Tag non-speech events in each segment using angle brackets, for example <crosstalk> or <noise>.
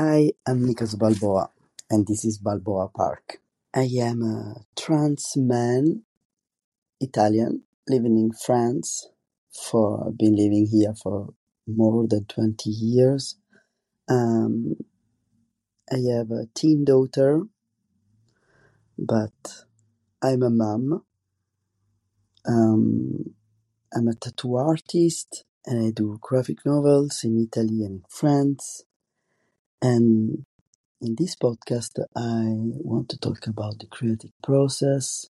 I am Nicoz Balboa, and this is Balboa Park. I am a trans man, Italian, living in France. For been living here for more than twenty years. Um, I have a teen daughter, but I'm a mom. Um, I'm a tattoo artist, and I do graphic novels in Italy and France. And in this podcast, I want to talk about the creative process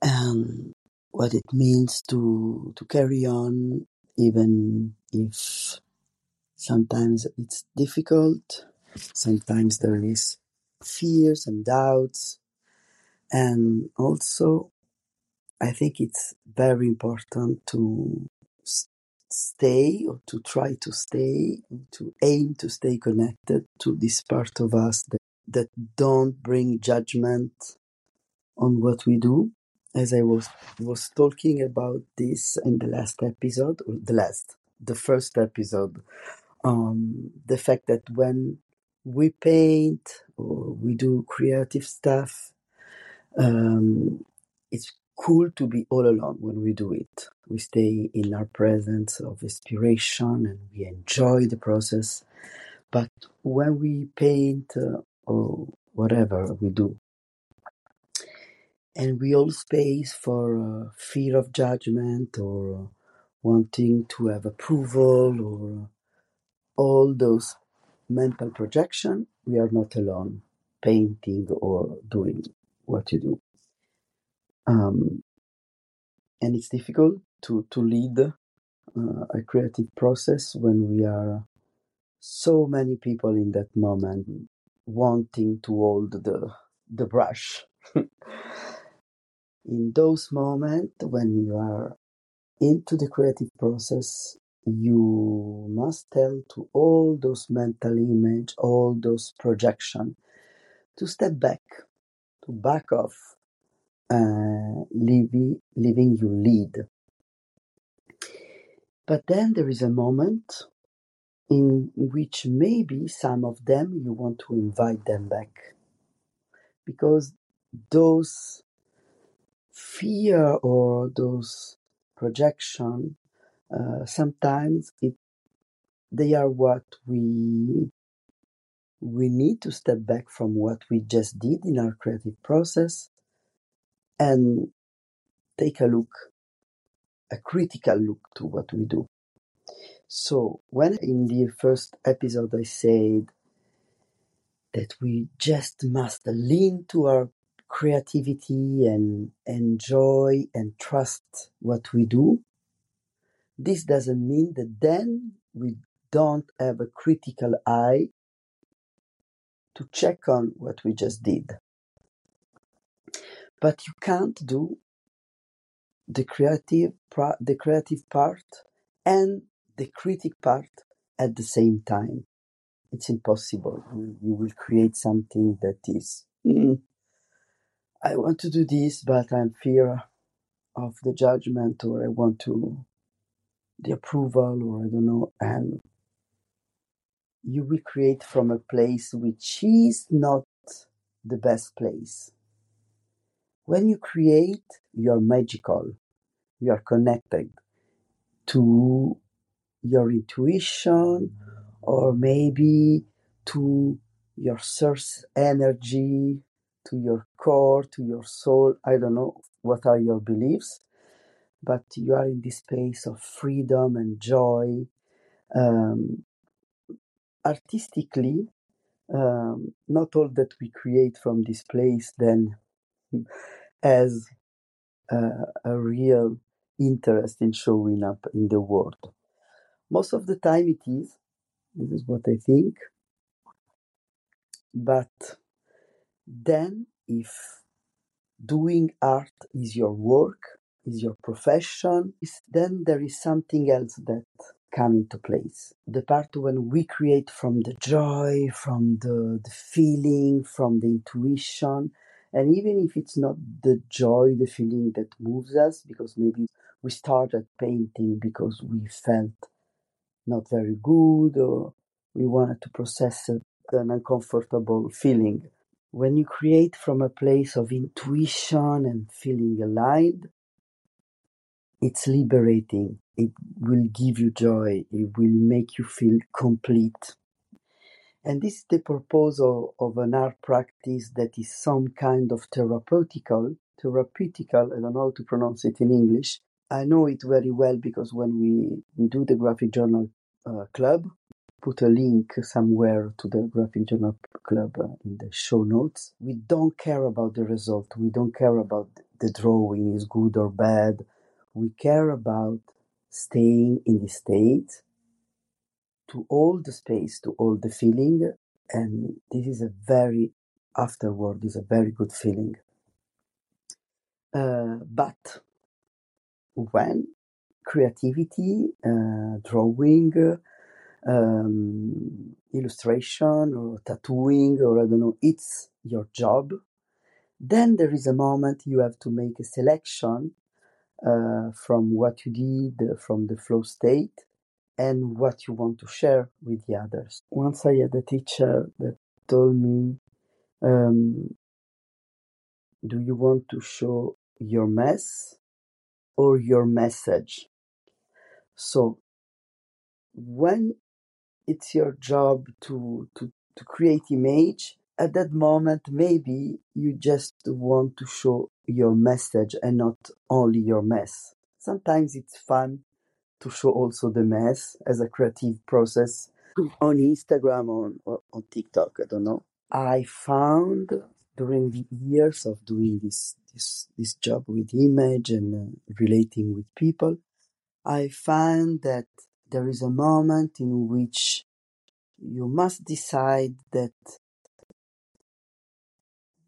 and what it means to to carry on, even if sometimes it's difficult. Sometimes there is fears and doubts, and also I think it's very important to stay or to try to stay, to aim to stay connected to this part of us that, that don't bring judgment on what we do. As I was was talking about this in the last episode, or the last, the first episode, um, the fact that when we paint or we do creative stuff, um, it's cool to be all alone when we do it. We stay in our presence of inspiration and we enjoy the process. But when we paint uh, or whatever we do, and we all space for uh, fear of judgment or uh, wanting to have approval or uh, all those mental projection, we are not alone painting or doing what you do. Um, and it's difficult to, to lead uh, a creative process when we are so many people in that moment wanting to hold the, the brush. <laughs> in those moments when you are into the creative process, you must tell to all those mental image, all those projection, to step back, to back off, uh, leaving, leaving you lead. But then there is a moment in which maybe some of them you want to invite them back. Because those fear or those projection uh, sometimes it they are what we we need to step back from what we just did in our creative process and take a look a critical look to what we do so when in the first episode i said that we just must lean to our creativity and enjoy and trust what we do this doesn't mean that then we don't have a critical eye to check on what we just did. But you can't do the creative the creative part and the critic part at the same time. It's impossible. You, will create something that is "Mm, I want to do this, but I'm fear of the judgment, or I want to the approval, or I don't know, and you will create from a place which is not the best place. When you create, you're magical. You are connected to your intuition or maybe to your source energy, to your core, to your soul. I don't know what are your beliefs, but you are in this space of freedom and joy. Um, artistically, um, not all that we create from this place then <laughs> has uh, a real interest in showing up in the world. Most of the time it is, this is what I think, but then if doing art is your work, is your profession, then there is something else that come into place. The part when we create from the joy, from the, the feeling, from the intuition, and even if it's not the joy, the feeling that moves us, because maybe we started painting because we felt not very good or we wanted to process an uncomfortable feeling. When you create from a place of intuition and feeling aligned, it's liberating. It will give you joy. It will make you feel complete. And this is the proposal of, an art practice that is some kind of therapeutical, therapeutical, I don't know how to pronounce it in English. I know it very well because when we, we do the graphic journal uh, club, put a link somewhere to the graphic journal club uh, in the show notes. We don't care about the result. We don't care about the drawing is good or bad. We care about staying in the state to all the space, to all the feeling. And this is a very, afterward, is a very good feeling. Uh, but when creativity, uh, drawing, um, illustration or tattooing or I don't know, it's your job, then there is a moment you have to make a selection uh, from what you did, from the flow state, and what you want to share with the others. Once I had a teacher that told me, um, Do you want to show your mess or your message? So, when it's your job to, to, to create image, at that moment, maybe you just want to show your message and not only your mess. Sometimes it's fun to show also the mess as a creative process <laughs> on Instagram or on, on TikTok. I don't know. I found during the years of doing this this this job with image and uh, relating with people, I find that there is a moment in which you must decide that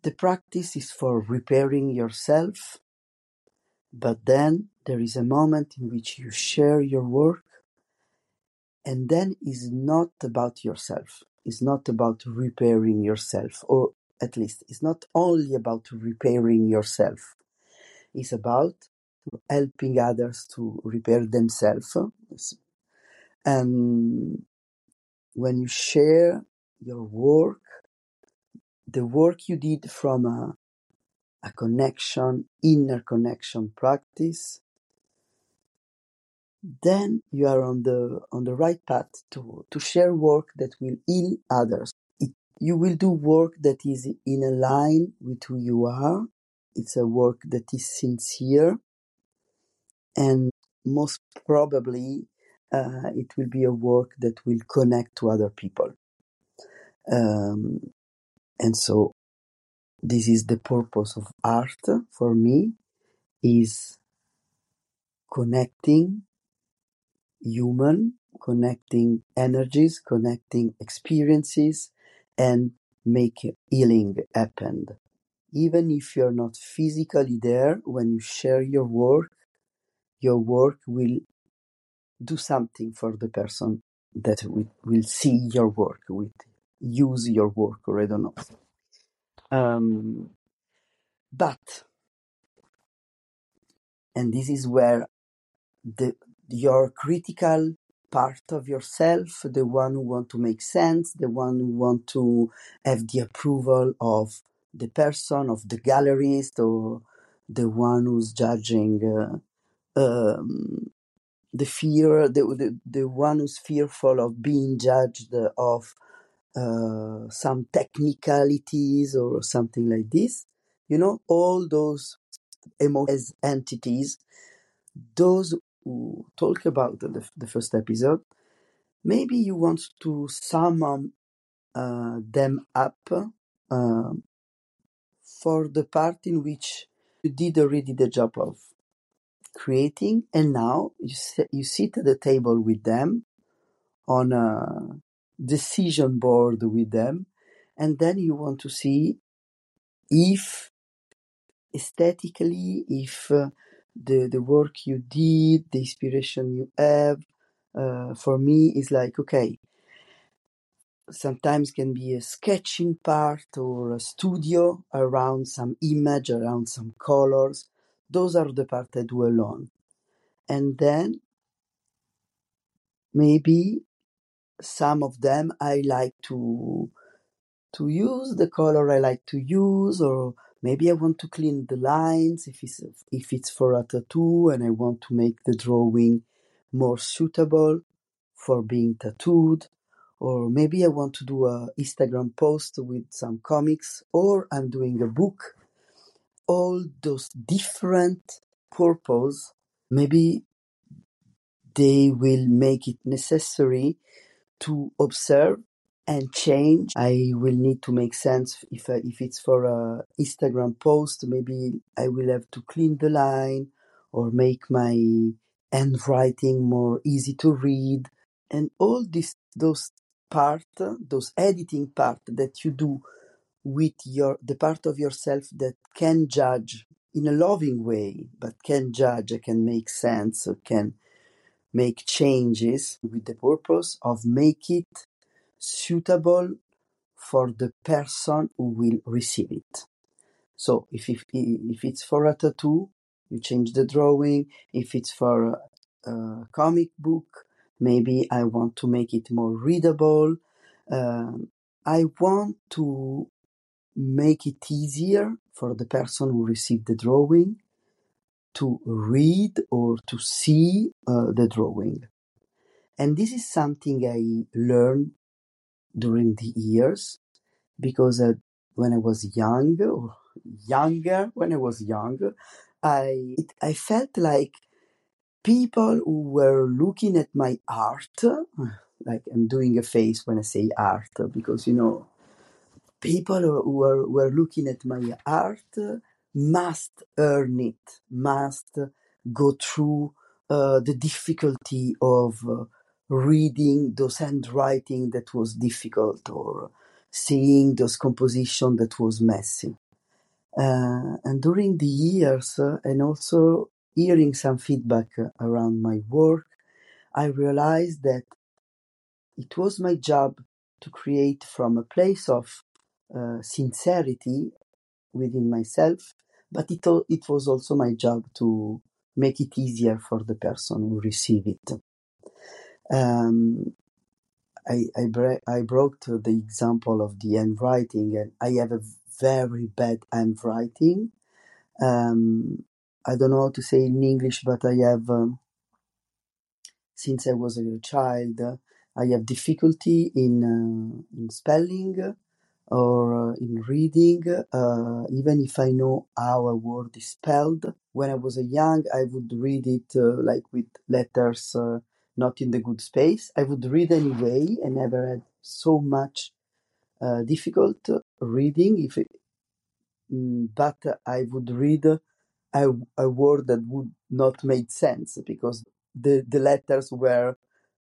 the practice is for repairing yourself, but then there is a moment in which you share your work and then is not about yourself. It's not about repairing yourself or at least it's not only about repairing yourself. It's about helping others to repair themselves. And when you share your work the work you did from a, a connection inner connection practice then you are on the on the right path to to share work that will heal others. It, you will do work that is in a line with who you are. It's a work that is sincere. And most probably uh, it will be a work that will connect to other people. Um, and so this is the purpose of art for me is connecting human, connecting energies, connecting experiences, and make healing happen. Even if you're not physically there, when you share your work, your work will do something for the person that will, see your work, will use your work, or I don't know. Um, but, and this is where the your critical part of yourself, the one who want to make sense, the one who want to have the approval of the person, of the gallerist, or the one who's judging uh, um, the fear, the, the the one who's fearful of being judged of uh, some technicalities or something like this. You know, all those emotions entities, those who talk about the, the first episode, maybe you want to sum uh, them up uh, for the part in which you did already the job of creating, and now you, you sit at the table with them on a decision board with them, and then you want to see if aesthetically, if uh, the the work you did, the inspiration you have, uh, for me is like okay. Sometimes can be a sketching part or a studio around some image, around some colors. Those are the part I do alone, and then maybe some of them I like to to use the color I like to use, or maybe I want to clean the lines if it's if it's for a tattoo and I want to make the drawing more suitable for being tattooed, or maybe I want to do a Instagram post with some comics, or I'm doing a book. All those different purpose, maybe they will make it necessary to observe and change. I will need to make sense if I, if it's for a Instagram post. Maybe I will have to clean the line or make my handwriting more easy to read, and all this those part, those editing part that you do with your the part of yourself that can judge in a loving way, but can judge, can make sense, can make changes with the purpose of make it suitable for the person who will receive it. So if, if, if it's for a tattoo, you change the drawing. If it's for a, a comic book, maybe I want to make it more readable. Um, I want to make it easier for the person who received the drawing to read or to see uh, the drawing. And this is something I learned during the years because uh, when I was young or younger, when I was younger, I it, I felt like people who were looking at my art, like I'm doing a face when I say art because you know people who were, were looking at my art must earn it, must go through uh, the difficulty of uh, reading those handwriting that was difficult or seeing those composition that was messy. Uh, and during the years, uh, and also hearing some feedback around my work, I realized that it was my job to create from a place of uh, sincerity within myself, but it, it was also my job to make it easier for the person who receive it. Um, I, I, I brought the example of the handwriting, and I have a very bad handwriting. Um, I don't know how to say in English, but I have, um, since I was a child, I have difficulty in, uh, in spelling or uh, in reading, uh, even if I know how a word is spelled. When I was a young, I would read it uh, like with letters uh, not in the good space. I would read anyway and never had so much uh, difficult reading. If it, mm, but I would read a, a word that would not make sense because the, the letters were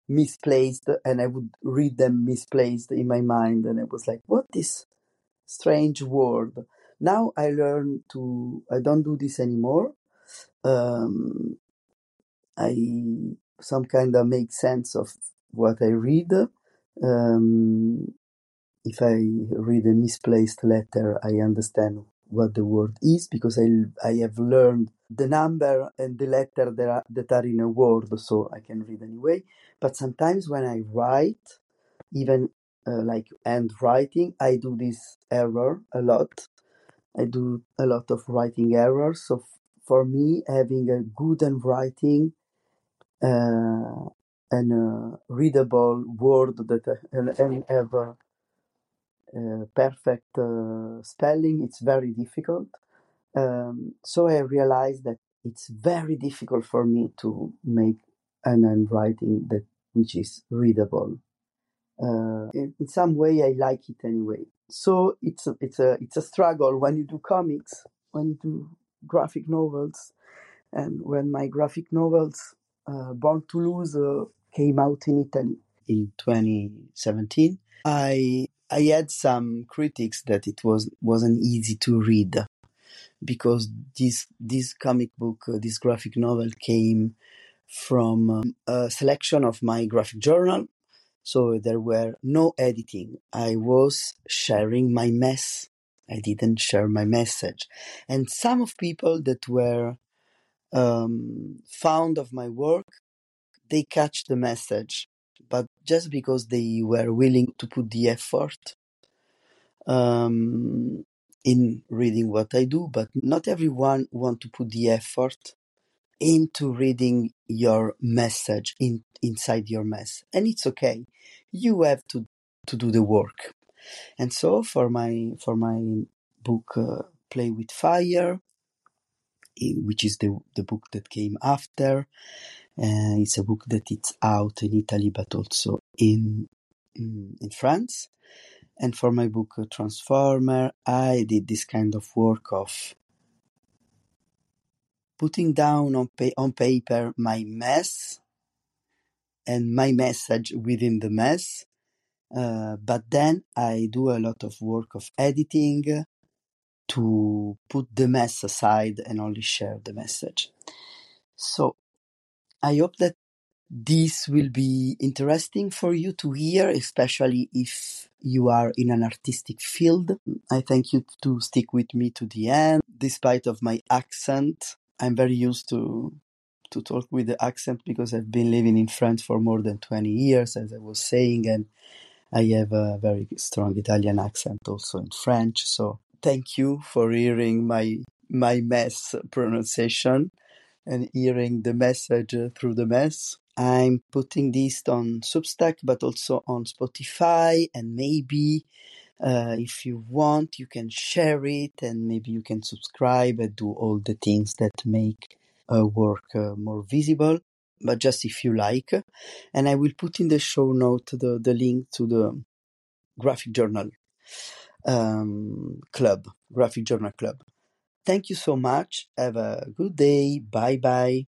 misplaced and I would read them misplaced in my mind and I was like, what is strange word? Now I learn to I don't do this anymore. Um, I some kind of make sense of what I read. Um, if I read a misplaced letter, I understand what the word is because I, I have learned the number and the letter that are, that are in a word, so I can read anyway. But sometimes when I write, even uh, like handwriting, I do this error a lot. I do a lot of writing errors. So f- for me, having a good handwriting uh, and a readable word that uh, and, and have a, a perfect uh, spelling, it's very difficult. Um, so I realized that it's very difficult for me to make an writing that which is readable. Uh, in, in, some way, I like it anyway. So it's a, it's a it's a struggle when you do comics, when you do graphic novels, and when my graphic novels, uh, Born to Lose, uh, came out in Italy in 2017. I I had some critics that it was wasn't easy to read because this this comic book, uh, this graphic novel came from um, a selection of my graphic journal. So there were no editing. I was sharing my mess. I didn't share my message. And some of people that were um, found of my work, they catch the message but just because they were willing to put the effort um, in reading what I do. But not everyone want to put the effort into reading your message in inside your mess, and it's okay. You have to to do the work. And so for my for my book, uh, Play with Fire, which is the the book that came after. Uh, it's a book that it's out in Italy, but also in in, in France. And for my book uh, Transformer, I did this kind of work of putting down on pa- on paper my mess and my message within the mess. Uh, but then I do a lot of work of editing to put the mess aside and only share the message. So I hope that this will be interesting for you to hear, especially if you are in an artistic field. I thank you to stick with me to the end, despite of my accent. I'm very used to to talk with the accent because I've been living in France for more than 20 years, as I was saying, and I have a very strong Italian accent also in French. So thank you for hearing my my mess pronunciation and hearing the message uh, through the mess. I'm putting this on Substack, but also on Spotify, and maybe uh, if you want, you can share it, and maybe you can subscribe and do all the things that make uh, work uh, more visible. But just if you like, and I will put in the show note the, the link to the graphic journal um, club, graphic journal club. Thank you so much. Have a good day. Bye bye.